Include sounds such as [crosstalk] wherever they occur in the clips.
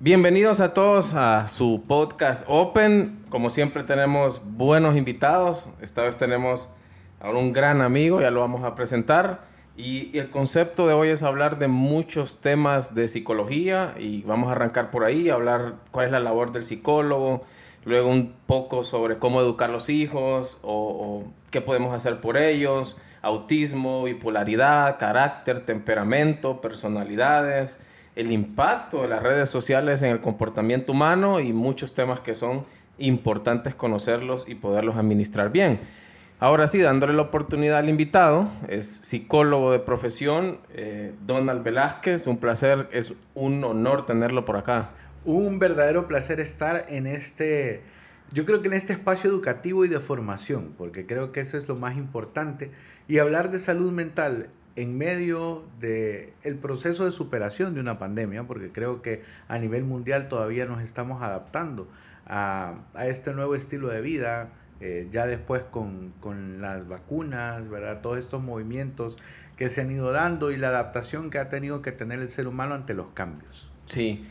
Bienvenidos a todos a su podcast Open. Como siempre tenemos buenos invitados. Esta vez tenemos a un gran amigo, ya lo vamos a presentar. Y, el concepto de hoy es hablar de muchos temas de psicología y vamos a arrancar por ahí, hablar cuál es la labor del psicólogo, luego un poco sobre cómo educar a los hijos o, o qué podemos hacer por ellos, autismo, bipolaridad, carácter, temperamento, personalidades el impacto de las redes sociales en el comportamiento humano y muchos temas que son importantes conocerlos y poderlos administrar bien. Ahora sí, dándole la oportunidad al invitado, es psicólogo de profesión, eh, Donald Velázquez, un placer, es un honor tenerlo por acá. Un verdadero placer estar en este, yo creo que en este espacio educativo y de formación, porque creo que eso es lo más importante. Y hablar de salud mental en medio del el proceso de superación de una pandemia, porque creo que a nivel mundial todavía nos estamos adaptando a, a este nuevo estilo de vida, eh, ya después con, con, las vacunas, ¿verdad? Todos estos movimientos que se han ido dando y la adaptación que ha tenido que tener el ser humano ante los cambios. Sí,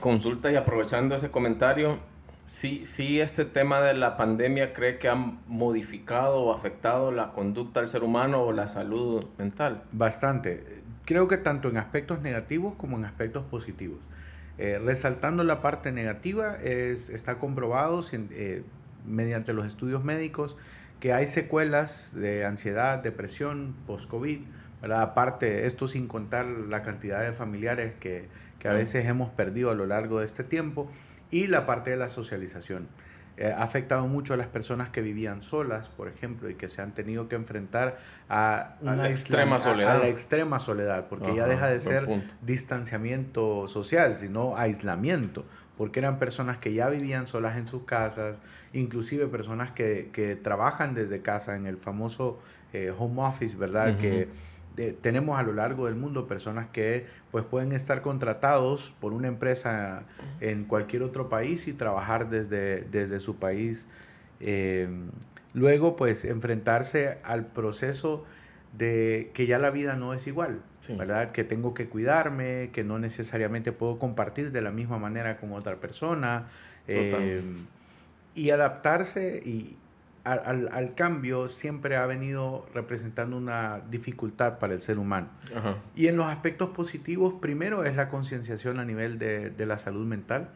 consulta y aprovechando ese comentario, Sí, sí, este tema de la pandemia cree que ha modificado o afectado la conducta del ser humano o la salud mental. Bastante. Creo que tanto en aspectos negativos como en aspectos positivos. Eh, resaltando la parte negativa, es, está comprobado eh, mediante los estudios médicos que hay secuelas de ansiedad, depresión, post-COVID, Aparte, esto sin contar la cantidad de familiares que, que a veces hemos perdido a lo largo de este tiempo y la parte de la socialización. Eh, ha afectado mucho a las personas que vivían solas, por ejemplo, y que se han tenido que enfrentar a una extrema soledad. A, la extrema soledad, porque ya deja de ser distanciamiento social, sino aislamiento, porque eran personas que ya vivían solas en sus casas, inclusive personas que, que trabajan desde casa en el famoso eh, home office, ¿verdad? Que tenemos a lo largo del mundo personas que pues pueden estar contratados por una empresa en cualquier otro país y trabajar desde, desde su país. Eh, luego pues enfrentarse al proceso de que ya la vida no es igual, ¿verdad? Que tengo que cuidarme, que no necesariamente puedo compartir de la misma manera con otra persona. Eh, y adaptarse y, al, cambio siempre ha venido representando una dificultad para el ser humano. Y en los aspectos positivos, primero es la concienciación a nivel de, de la salud mental.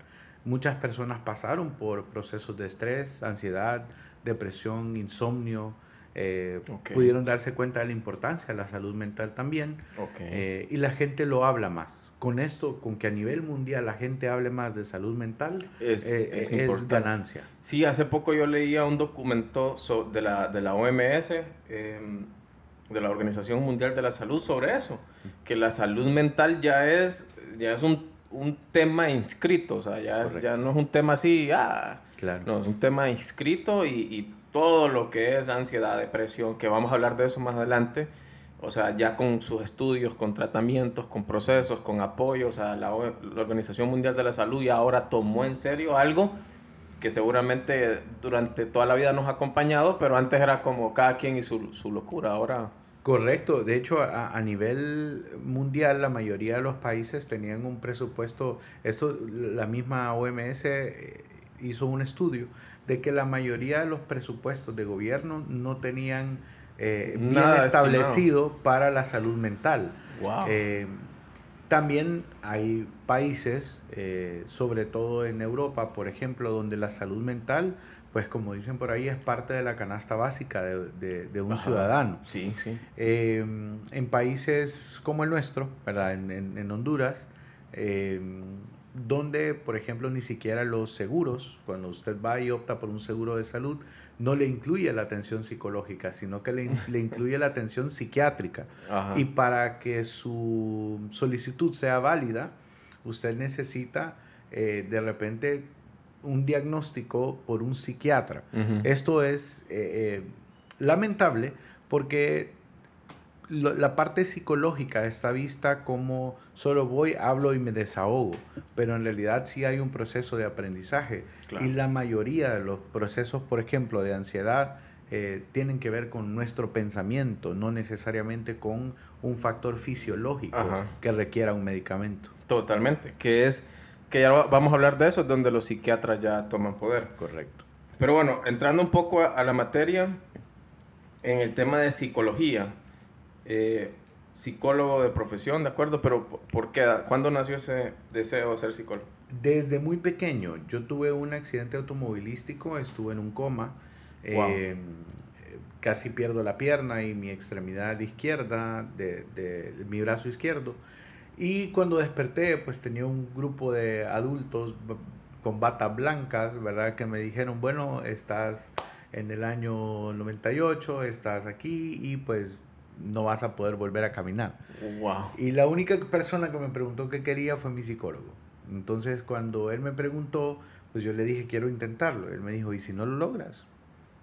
Muchas personas pasaron por procesos de estrés, ansiedad, depresión, insomnio, eh, pudieron darse cuenta de la importancia de la salud mental también eh, y la gente lo habla más. Con esto, con que a nivel mundial la gente hable más de salud mental, es, eh, es, ganancia. Sí, hace poco yo leía un documento de, la, de la OMS, em, de la Organización Mundial de la Salud, sobre eso, que la salud mental ya es, ya es un, un tema inscrito, o sea, ya, ya no es un tema así, ah, claro. no, es un tema inscrito y, y todo lo que es ansiedad, depresión, que vamos a hablar de eso más adelante, o sea, ya con sus estudios, con tratamientos, con procesos, con apoyo, o sea, la, Organización Mundial de la Salud ya ahora tomó en serio algo que seguramente durante toda la vida nos ha acompañado, pero antes era como cada quien y su, su locura, ahora... Correcto, de hecho a, a, nivel mundial la mayoría de los países tenían un presupuesto, esto la misma OMS eh, hizo un estudio de que la mayoría de los presupuestos de gobierno no tenían eh, bien establecido para la salud mental. Eh, también hay países, eh, sobre todo en Europa, por ejemplo, donde la salud mental, pues como dicen por ahí, es parte de la canasta básica de, un ciudadano. Sí, sí. en países como el nuestro, ¿verdad? En, en, en Honduras, donde, por ejemplo, ni siquiera los seguros, cuando usted va y opta por un seguro de salud, no le incluye la atención psicológica, sino que le, [laughs] le incluye la atención psiquiátrica. Y para que su solicitud sea válida, usted necesita eh, de repente un diagnóstico por un psiquiatra. Esto es eh, eh, lamentable porque la parte psicológica está vista como solo voy, hablo y me desahogo, pero en realidad sí hay un proceso de aprendizaje y la mayoría de los procesos, por ejemplo, de ansiedad, eh, tienen que ver con nuestro pensamiento, no necesariamente con un factor fisiológico que requiera un medicamento. Totalmente, que es que ya vamos a hablar de eso, es donde los psiquiatras ya toman poder. Correcto. Pero bueno, entrando un poco a, la materia, en el tema de psicología, eh, psicólogo de profesión, ¿de acuerdo? Pero ¿por qué? ¿Cuándo nació ese deseo de ser psicólogo? Desde muy pequeño. Yo tuve un accidente automovilístico, estuve en un coma. Eh, casi pierdo la pierna y mi extremidad izquierda de, de, mi brazo izquierdo. Y cuando desperté, pues tenía un grupo de adultos con batas blancas, ¿verdad? Que me dijeron, bueno, estás en el año 98, estás aquí y pues no vas a poder volver a caminar. Wow. Y la única persona que me preguntó qué quería fue mi psicólogo. Entonces, cuando él me preguntó, pues yo le dije, quiero intentarlo. Él me dijo, ¿y si no lo logras?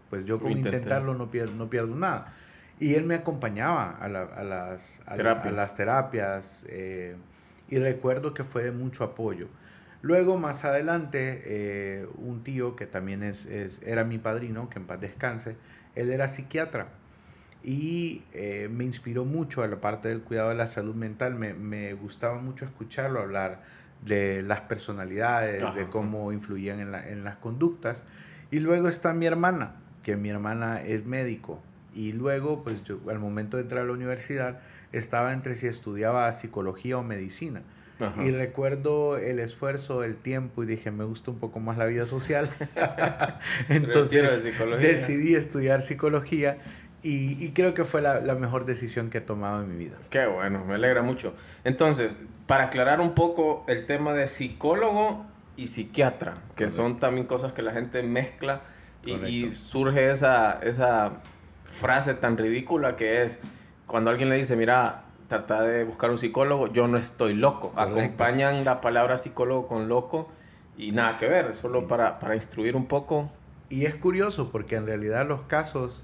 Pues yo con intentarlo no pierdo, no pierdo nada. Y él me acompañaba a, las, terapias, las terapias eh, y recuerdo que fue de mucho apoyo. Luego, más adelante, eh, un tío que también es, era mi padrino, que en paz descanse, él era psiquiatra y eh, me inspiró mucho a la parte del cuidado de la salud mental. Me, me gustaba mucho escucharlo hablar de las personalidades, de cómo influían en, la, en las conductas. Y luego está mi hermana, que mi hermana es médico. Y luego, pues yo al momento de entrar a la universidad, estaba entre si estudiaba psicología o medicina. Y recuerdo el esfuerzo, el tiempo y dije, me gusta un poco más la vida social. [laughs] [laughs] Entonces decidí estudiar psicología y, creo que fue la, mejor decisión que he tomado en mi vida. Qué bueno, me alegra mucho. Entonces, para aclarar un poco el tema de psicólogo y psiquiatra, que son también cosas que la gente mezcla y, surge esa, esa frase tan ridícula que es cuando alguien le dice, mira, trata de buscar un psicólogo, yo no estoy loco. Acompañan la palabra psicólogo con loco y nada que ver, solo para, para instruir un poco. Y es curioso porque en realidad los casos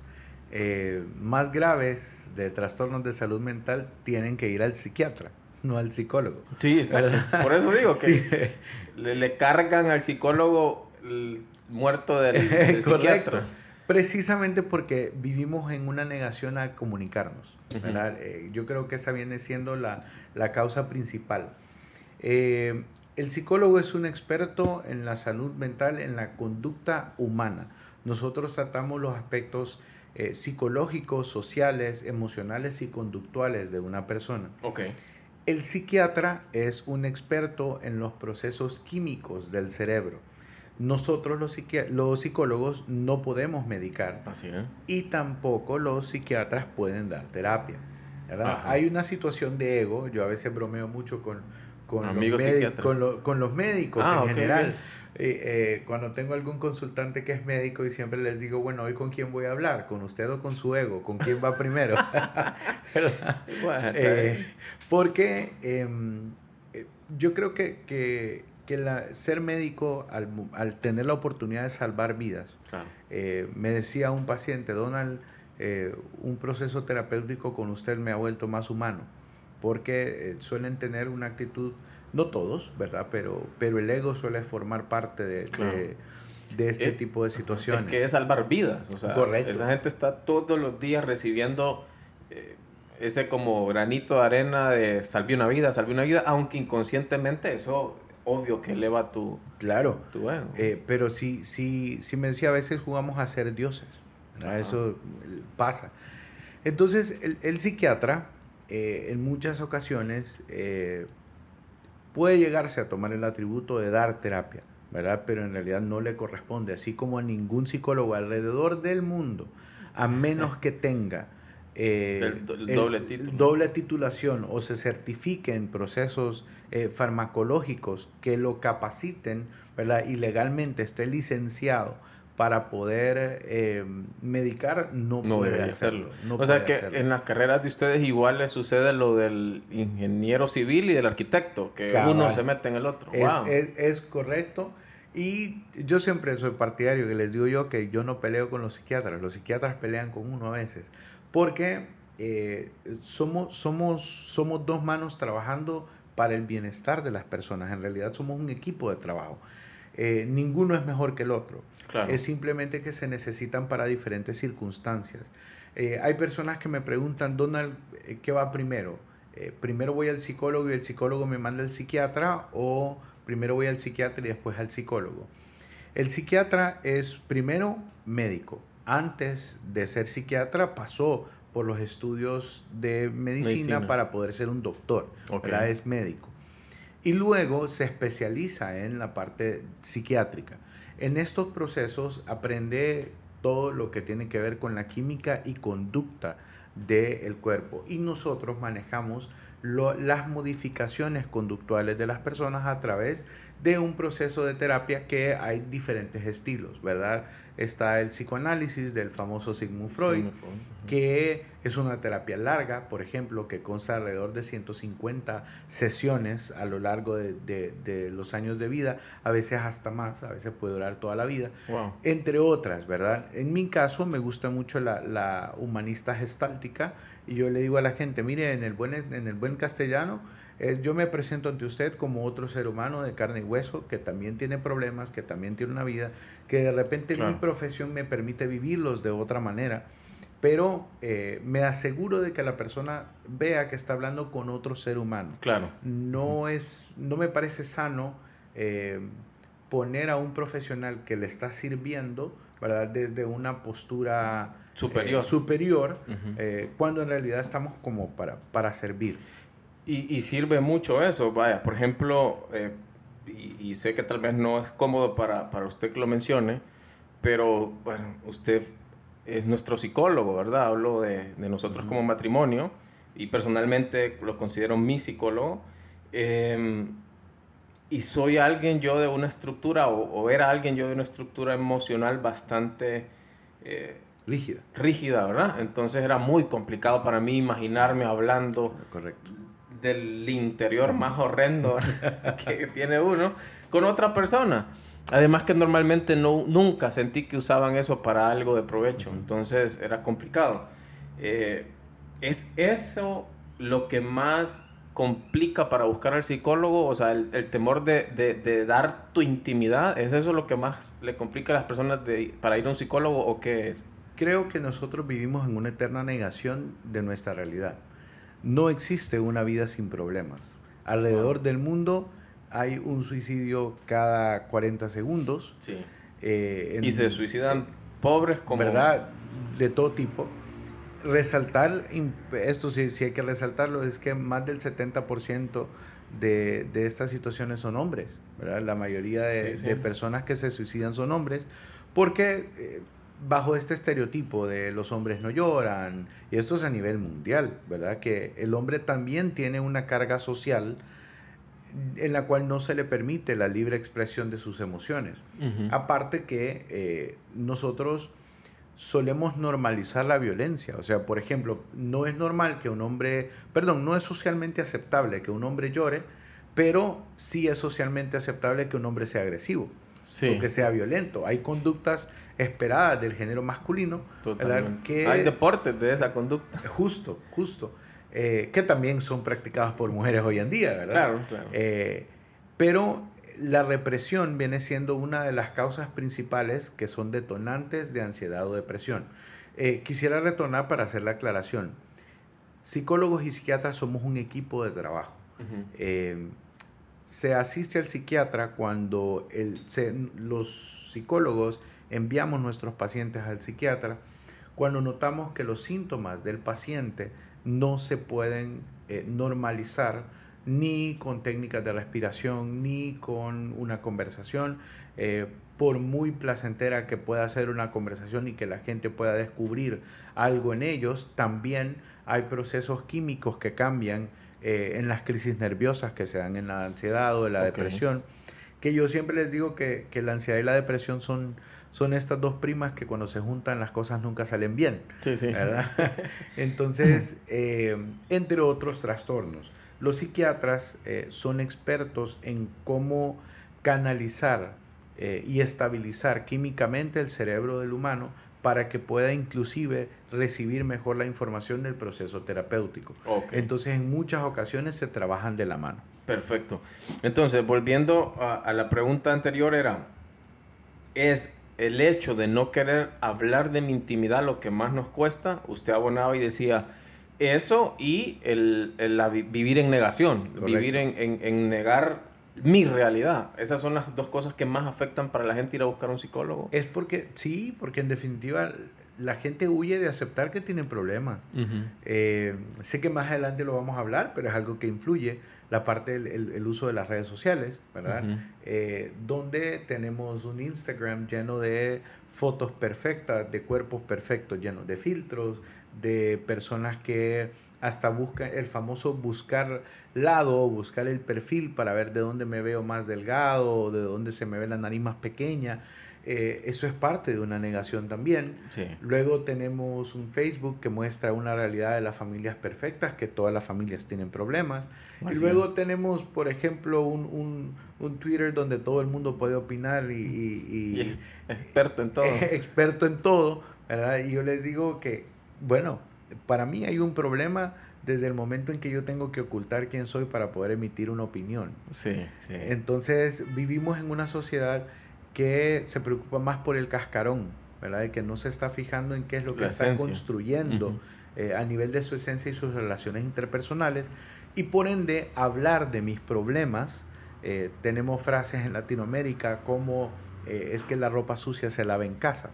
eh, más graves de trastornos de salud mental tienen que ir al psiquiatra, no al psicólogo. Sí, exacto. Por eso digo que le, cargan al psicólogo el muerto del, [laughs] psiquiatra. Precisamente porque vivimos en una negación a comunicarnos. Eh, yo creo que esa viene siendo la, causa principal. Eh, el psicólogo es un experto en la salud mental, en la conducta humana. Nosotros tratamos los aspectos eh, psicológicos, sociales, emocionales y conductuales de una persona. Okay. El psiquiatra es un experto en los procesos químicos del cerebro. Nosotros los, los psicólogos no podemos medicar. Así es. Y tampoco los psiquiatras pueden dar terapia. Hay una situación de ego, yo a veces bromeo mucho con, con, los, con, con los, médicos ah, en general. Eh, cuando tengo algún consultante que es médico y siempre les digo, bueno, hoy con quién voy a hablar, con usted o con su ego, con quién va primero. [laughs] Eh, porque em, yo creo que, que que la, ser médico, al, al, tener la oportunidad de salvar vidas, eh, me decía un paciente, Donald, eh, un proceso terapéutico con usted me ha vuelto más humano, porque eh, suelen tener una actitud, no todos, ¿verdad? Pero, pero el ego suele formar parte de, de, este tipo de situaciones. Es que es salvar vidas, o sea, Correcto. esa gente está todos los días recibiendo ese como granito de arena de salve una vida, salve una vida, aunque inconscientemente eso obvio que eleva tu, claro, tu eh, pero sí, sí, sí me decía, a veces jugamos a ser dioses. Eso pasa. Entonces, el, psiquiatra, eh, en muchas ocasiones, eh, puede llegarse a tomar el atributo de dar terapia, ¿verdad? Pero en realidad no le corresponde, así como a ningún psicólogo alrededor del mundo, a menos que tenga eh, doble, doble titulación o se certifique en procesos eh, farmacológicos que lo capaciten, ¿verdad? Y legalmente esté licenciado para poder eh, medicar, no, puede hacerlo. o sea que en las carreras de ustedes igual le sucede lo del ingeniero civil y del arquitecto, que uno se mete en el otro. Es, es, es correcto. Y yo siempre soy partidario que les digo yo que yo no peleo con los psiquiatras, los psiquiatras pelean con uno a veces porque eh, somos, somos, somos dos manos trabajando para el bienestar de las personas. En realidad somos un equipo de trabajo. Eh, ninguno es mejor que el otro. Es simplemente que se necesitan para diferentes circunstancias. Eh, hay personas que me preguntan, Donald, ¿qué va primero? ¿Primero voy al psicólogo y el psicólogo me manda al psiquiatra o primero voy al psiquiatra y después al psicólogo. El psiquiatra es primero médico. Antes de ser psiquiatra pasó por los estudios de medicina, para poder ser un doctor. Okay. Es médico. Y luego se especializa en la parte psiquiátrica. En estos procesos aprende todo lo que tiene que ver con la química y conducta del cuerpo. Y nosotros manejamos las modificaciones conductuales de las personas a través de un proceso de terapia que hay diferentes estilos, ¿verdad? Está el psicoanálisis del famoso Sigmund Freud, que es una terapia larga, por ejemplo, que consta alrededor de 150 sesiones a lo largo de, los años de vida, a veces hasta más, a veces puede durar toda la vida, entre otras, ¿verdad? En mi caso me gusta mucho la, la humanista gestáltica y yo le digo a la gente, mire, en el buen, en el buen castellano, es, yo me presento ante usted como otro ser humano de carne y hueso que también tiene problemas, que también tiene una vida, que de repente mi profesión me permite vivirlos de otra manera, pero eh, me aseguro de que la persona vea que está hablando con otro ser humano. Claro. No, es, no me parece sano eh, poner a un profesional que le está sirviendo, ¿verdad? Desde una postura superior, eh, superior cuando en realidad estamos como para, para servir. Y, sirve mucho eso, vaya, por ejemplo, eh, y, sé que tal vez no es cómodo para, para usted que lo mencione, pero bueno, usted es nuestro psicólogo, ¿verdad? Hablo de, de nosotros como matrimonio y personalmente lo considero mi psicólogo. Em, y soy alguien yo de una estructura, o, era alguien yo de una estructura emocional bastante... Eh, rígida. Rígida, ¿verdad? Entonces era muy complicado para mí imaginarme hablando Correcto del interior más horrendo [laughs] que tiene uno con otra persona. Además que normalmente no, nunca sentí que usaban eso para algo de provecho, entonces era complicado. Eh, ¿Es eso lo que más complica para buscar al psicólogo? O sea, el, temor de, de, dar tu intimidad, ¿es eso lo que más le complica a las personas de, para ir a un psicólogo o qué es? Creo que nosotros vivimos en una eterna negación de nuestra realidad. No existe una vida sin problemas. Alrededor del mundo hay un suicidio cada 40 segundos. Sí. Eh, y se suicidan pobres como... ¿Verdad? De todo tipo. Resaltar, esto sí, sí hay que resaltarlo, es que más del 70% de, de estas situaciones son hombres. ¿verdad? La mayoría de, personas que se suicidan son hombres porque... Eh, bajo este estereotipo de los hombres no lloran, y esto es a nivel mundial, ¿verdad? Que el hombre también tiene una carga social en la cual no se le permite la libre expresión de sus emociones. Aparte que eh, nosotros solemos normalizar la violencia. O sea, por ejemplo, no es normal que un hombre, perdón, no es socialmente aceptable que un hombre llore, pero sí es socialmente aceptable que un hombre sea agresivo o que sea violento. Hay conductas esperadas del género masculino. Que, Hay deportes de esa conducta. Justo, justo. Eh, que también son practicados por mujeres hoy en día, ¿verdad? Claro, claro. Eh, pero la represión viene siendo una de las causas principales que son detonantes de ansiedad o depresión. Eh, quisiera retornar para hacer la aclaración. Psicólogos y psiquiatras somos un equipo de trabajo se asiste al psiquiatra cuando el, los psicólogos enviamos nuestros pacientes al psiquiatra cuando notamos que los síntomas del paciente no se pueden eh, normalizar ni con técnicas de respiración ni con una conversación. Eh, por muy placentera que pueda ser una conversación y que la gente pueda descubrir algo en ellos, también hay procesos químicos que cambian eh, en las crisis nerviosas que se dan en la ansiedad o en la depresión, que yo siempre les digo que, que, la ansiedad y la depresión son, son estas dos primas que cuando se juntan las cosas nunca salen bien. Sí, sí. ¿verdad? [laughs] Entonces, eh, entre otros trastornos, los psiquiatras eh, son expertos en cómo canalizar y estabilizar químicamente el cerebro del humano para que pueda inclusive recibir mejor la información del proceso terapéutico. Entonces, en muchas ocasiones se trabajan de la mano. Perfecto. Entonces, volviendo a, la pregunta anterior, era, ¿es el hecho de no querer hablar de mi intimidad lo que más nos cuesta? Usted abonaba y decía, eso y el, vivir en negación, vivir en, en, negar mi realidad. Esas son las dos cosas que más afectan para la gente ir a buscar un psicólogo. Es porque, sí, porque en definitiva la gente huye de aceptar que tienen problemas. Eh, sé que más adelante lo vamos a hablar, pero es algo que influye la parte del el, uso de las redes sociales, ¿verdad? Eh, donde tenemos un Instagram lleno de fotos perfectas, de cuerpos perfectos, llenos de filtros, de personas que hasta buscan el famoso buscar lado, buscar el perfil para ver de dónde me veo más delgado, de dónde se me ve la nariz más pequeña. Eh, eso es parte de una negación también. Luego tenemos un Facebook que muestra una realidad de las familias perfectas, que todas las familias tienen problemas. y luego tenemos, por ejemplo, un, un, un, Twitter donde todo el mundo puede opinar y... y, experto en todo. [laughs] experto en todo, ¿verdad? Y yo les digo que, bueno, para mí hay un problema desde el momento en que yo tengo que ocultar quién soy para poder emitir una opinión. Sí, sí. Entonces vivimos en una sociedad que se preocupa más por el cascarón, ¿verdad? Y que no se está fijando en qué es lo que está construyendo eh, a nivel de su esencia y sus relaciones interpersonales. Y por ende, hablar de mis problemas, eh, tenemos frases en Latinoamérica como eh, es que la ropa sucia se lava en casa.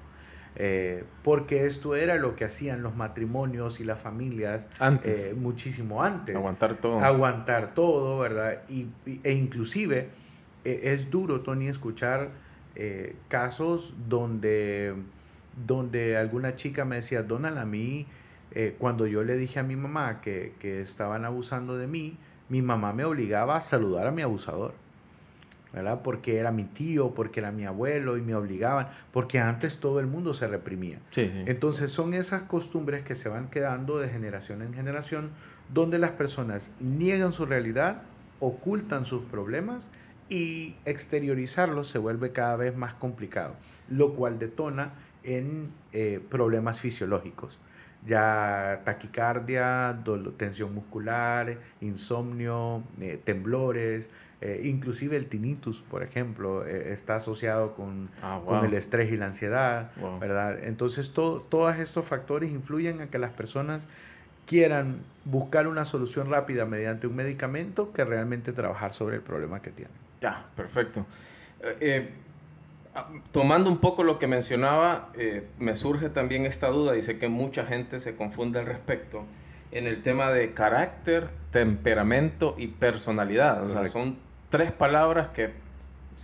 porque esto era lo que hacían los matrimonios y las familias antes. muchísimo antes. Aguantar todo. Aguantar todo, ¿verdad? Y, e inclusive es duro, Tony, escuchar eh, casos donde, donde alguna chica me decía, Donald, a mí, eh, cuando yo le dije a mi mamá que, que, estaban abusando de mí, mi mamá me obligaba a saludar a mi abusador. ¿verdad? Porque era mi tío, porque era mi abuelo y me obligaban, porque antes todo el mundo se reprimía. Entonces son esas costumbres que se van quedando de generación en generación, donde las personas niegan su realidad, ocultan sus problemas y exteriorizarlo se vuelve cada vez más complicado, lo cual detona en eh, problemas fisiológicos. Ya taquicardia, tensión muscular, insomnio, eh, temblores, eh, inclusive el tinnitus, por ejemplo, está asociado con, ah, con, el estrés y la ansiedad, ¿verdad? Entonces, todos estos factores influyen a que las personas quieran buscar una solución rápida mediante un medicamento que realmente trabajar sobre el problema que tienen. Ya, perfecto. Eh, eh, ah, tomando un poco lo que mencionaba, eh, me surge también esta duda y sé que mucha gente se confunde al respecto en el tema de carácter, temperamento y personalidad. O sea, son tres palabras que,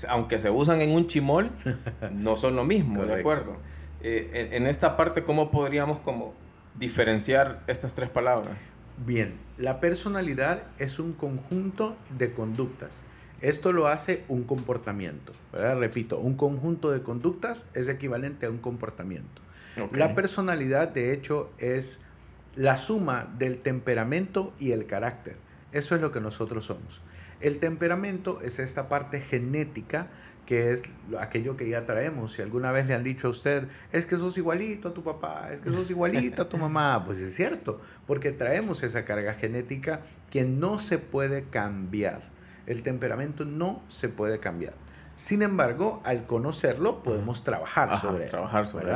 aunque se usan en un chimol, [laughs] no son lo mismo, ¿de acuerdo? en, en, esta parte, ¿cómo podríamos como diferenciar estas tres palabras? Bien, la personalidad es un conjunto de conductas esto lo hace un comportamiento, ¿verdad? Repito, un conjunto de conductas es equivalente a un comportamiento. La personalidad, de hecho, es la suma del temperamento y el carácter. Eso es lo que nosotros somos. El temperamento es esta parte genética que es aquello que ya traemos. Si alguna vez le han dicho a usted, es que sos igualito a tu papá, es que sos igualito a tu mamá, [laughs] pues es cierto, porque traemos esa carga genética que no se puede cambiar. El temperamento no se puede cambiar. Sin embargo, al conocerlo, podemos trabajar sobre él. Trabajar sobre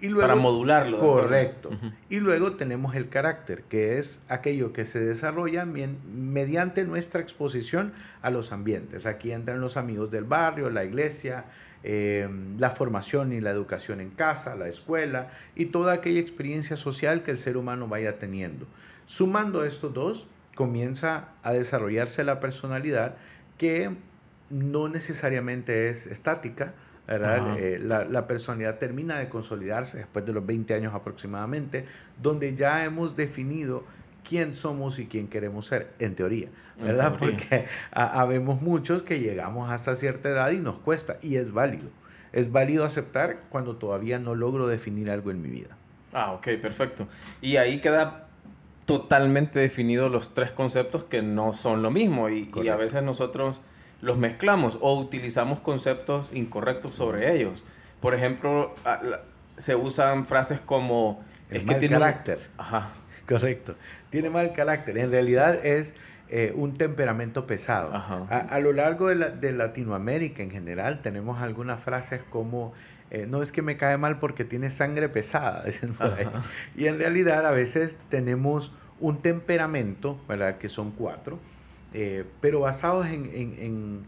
Y luego, Para modularlo. Correcto. Y luego tenemos el carácter, que es aquello que se desarrolla mediante nuestra exposición a los ambientes. Aquí entran los amigos del barrio, la iglesia, eh, la formación y la educación en casa, la escuela y toda aquella experiencia social que el ser humano vaya teniendo. Sumando estos dos, comienza a desarrollarse la personalidad que no necesariamente es estática. Eh, la, la, personalidad termina de consolidarse después de los 20 años aproximadamente, donde ya hemos definido quién somos y quién queremos ser, en teoría, ¿verdad? Porque habemos muchos que llegamos hasta cierta edad y nos cuesta, y es válido. Es válido aceptar cuando todavía no logro definir algo en mi vida. Ah, ok, perfecto. Y ahí queda totalmente definidos los tres conceptos que no son lo mismo y, a veces nosotros los mezclamos o utilizamos conceptos incorrectos sobre ellos. Por ejemplo, se usan frases como... es que tiene carácter. Ajá. [laughs] Correcto. Tiene mal carácter. En realidad es eh, un temperamento pesado. A, lo largo de, Latinoamérica en general tenemos algunas frases como... Eh, no es que me cae mal porque tiene sangre pesada, [laughs] dicen. Y en realidad a veces tenemos un temperamento, ¿verdad? Que son cuatro, eh, pero basados en, en,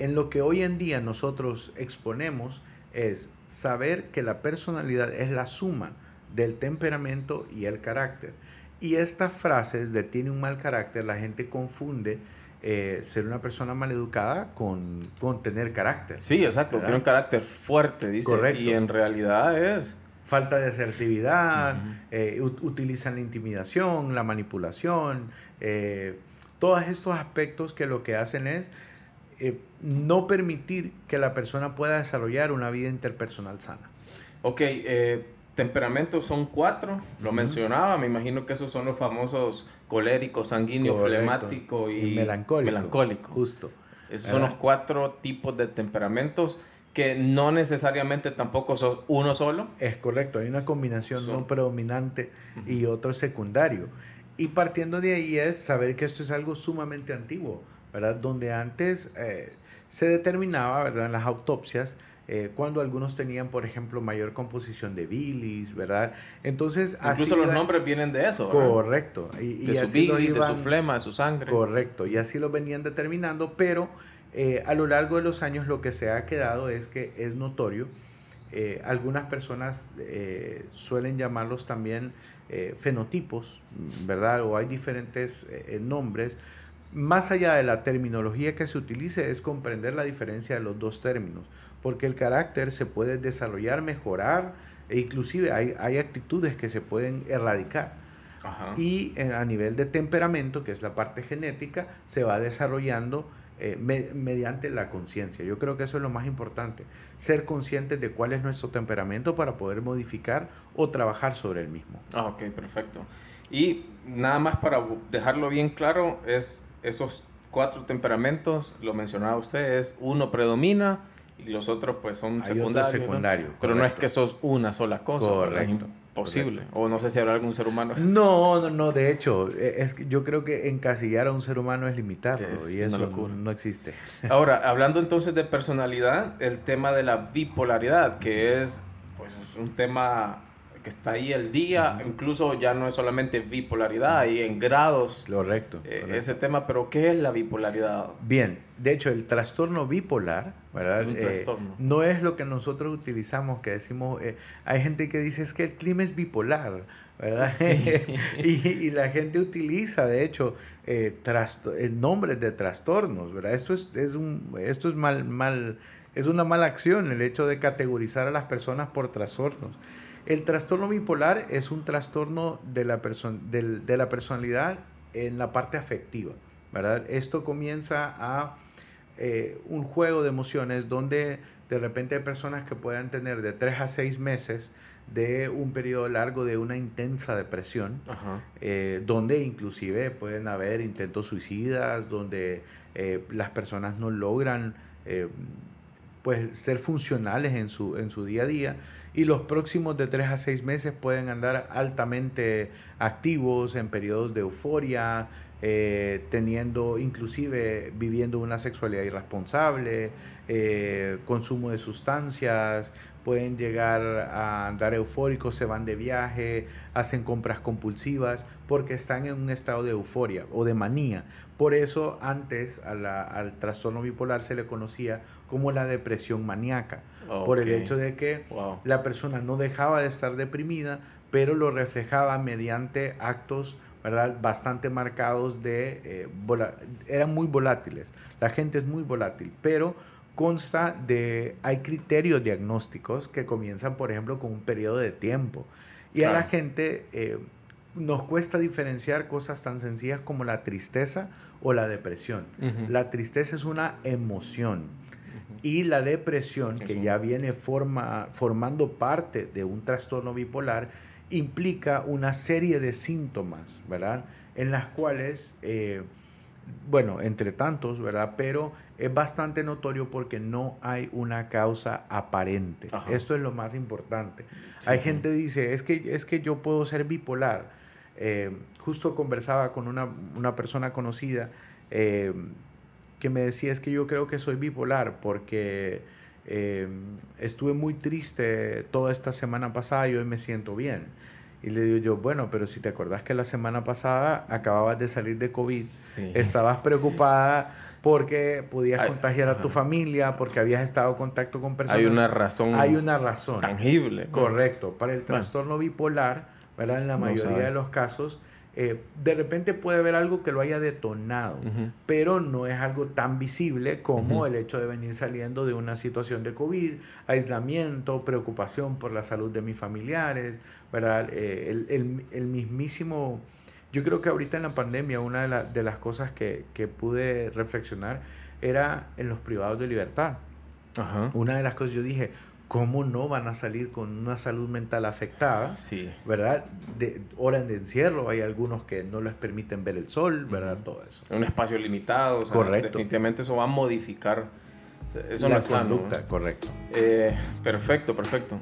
en, lo que hoy en día nosotros exponemos es saber que la personalidad es la suma del temperamento y el carácter. Y estas frases de tiene un mal carácter, la gente confunde eh, ser una persona maleducada con, con tener carácter. Sí, exacto, tiene un carácter fuerte, dice. Correcto. Y en realidad es falta de asertividad, eh, utilizan la intimidación, la manipulación, eh, todos estos aspectos que lo que hacen es eh, no permitir que la persona pueda desarrollar una vida interpersonal sana. Ok, temperamentos son cuatro, lo mencionaba, me imagino que esos son los famosos colérico, sanguíneo, flemático y, melancólico, melancólico. Justo. Esos son los cuatro tipos de temperamentos que no necesariamente tampoco son uno solo. Es correcto, hay una combinación, no predominante y otro secundario. Y partiendo de ahí es saber que esto es algo sumamente antiguo, ¿verdad? Donde antes eh, se determinaba, ¿verdad? En las autopsias, eh, cuando algunos tenían, por ejemplo, mayor composición de bilis, ¿verdad? Entonces, incluso los nombres vienen de eso. Correcto. Y, de su bilis, de su flema, de su sangre. Correcto. Y así lo venían determinando, pero eh, a lo largo de los años lo que se ha quedado es que es notorio. Eh, algunas personas eh, suelen llamarlos también fenotipos, ¿verdad? O hay diferentes nombres. Más allá de la terminología que se utilice es comprender la diferencia de los dos términos, porque el carácter se puede desarrollar, mejorar, e inclusive hay, hay actitudes que se pueden erradicar. Y a nivel de temperamento, que es la parte genética, se va desarrollando eh, mediante la conciencia. Yo creo que eso es lo más importante, ser conscientes de cuál es nuestro temperamento para poder modificar o trabajar sobre el mismo. Ah, ok, perfecto. Y nada más para dejarlo bien claro, es esos cuatro temperamentos, lo mencionaba usted, es uno predomina y los otros pues son secundarios. secundario, Pero no es que sos una sola cosa. Correcto posible. O no sé si habrá algún ser humano. [laughs] No, no, no, de hecho, e, es yo creo que encasillar a un ser humano es limitarlo y eso no existe. [laughs] Ahora, hablando entonces de personalidad, el tema de la bipolaridad, que es pues un tema que está ahí el día, incluso ya no es solamente bipolaridad, hay en grados. Correcto, eh, Ese tema, pero ¿qué es la bipolaridad? Bien, de hecho el trastorno bipolar, ¿verdad? Eh, no es lo que nosotros utilizamos, que decimos, eh, hay gente que dice es que el clima es bipolar, ¿verdad? [laughs] y, la gente utiliza, de hecho, nombres de trastornos, ¿verdad? Esto es, es un, esto es mal, mal, es una mala acción el hecho de categorizar a las personas por trastornos. El trastorno bipolar es un trastorno de la, de la personalidad en la parte afectiva, ¿verdad? Esto comienza a eh, un juego de emociones donde de repente hay personas que puedan tener de 3 a 6 meses de un periodo largo de una intensa depresión, eh, donde inclusive pueden haber intentos suicidas, donde eh, las personas no logran pues, ser funcionales en su, en su día a día y los próximos de 3 a 6 meses pueden andar altamente activos en periodos de euforia, eh, teniendo inclusive viviendo una sexualidad irresponsable, eh, consumo de sustancias, pueden llegar a andar eufóricos, se van de viaje, hacen compras compulsivas, porque están en un estado de euforia o de manía. Por eso antes al trastorno bipolar se le conocía como la depresión maníaca, por el hecho de que la persona no dejaba de estar deprimida, pero lo reflejaba mediante actos ¿verdad? bastante marcados de... Eh, eran muy volátiles, la gente es muy volátil, pero consta de, hay criterios diagnósticos que comienzan, por ejemplo, con un periodo de tiempo. Y a la gente eh, nos cuesta diferenciar cosas tan sencillas como la tristeza o la depresión. La tristeza es una emoción. Y la depresión, que ya viene forma, formando parte de un trastorno bipolar, implica una serie de síntomas, ¿verdad? En las cuales, eh, bueno, entre tantos, ¿verdad? Pero es bastante notorio porque no hay una causa aparente. Esto es lo más importante. hay gente que dice, es que, es que yo puedo ser bipolar. Eh, justo conversaba con una, una persona conocida eh, que me decía, es que yo creo que soy bipolar porque eh, estuve muy triste toda esta semana pasada y hoy me siento bien. Y le digo yo, bueno, pero si te acordás que la semana pasada acababas de salir de COVID, estabas preocupada porque podías contagiar a tu familia, porque habías estado en contacto con personas. Hay una razón. Hay una razón. Tangible. Correcto. Para el trastorno bipolar, ¿verdad? En la mayoría de los casos, eh, de repente puede haber algo que lo haya detonado, pero no es algo tan visible como el hecho de venir saliendo de una situación de COVID, aislamiento, preocupación por la salud de mis familiares, ¿verdad? Eh, el, el, el, mismísimo, yo creo que ahorita en la pandemia una de, de las cosas que, que, pude reflexionar era en los privados de libertad. Una de las cosas yo dije, ¿cómo no van a salir con una salud mental afectada? Sí. ¿Verdad? De horas de encierro, hay algunos que no les permiten ver el sol, ¿verdad? Todo eso. Un espacio limitado, o sea, correcto. definitivamente eso va a modificar. Eso La no es conducta, correcto. Eh, perfecto, perfecto.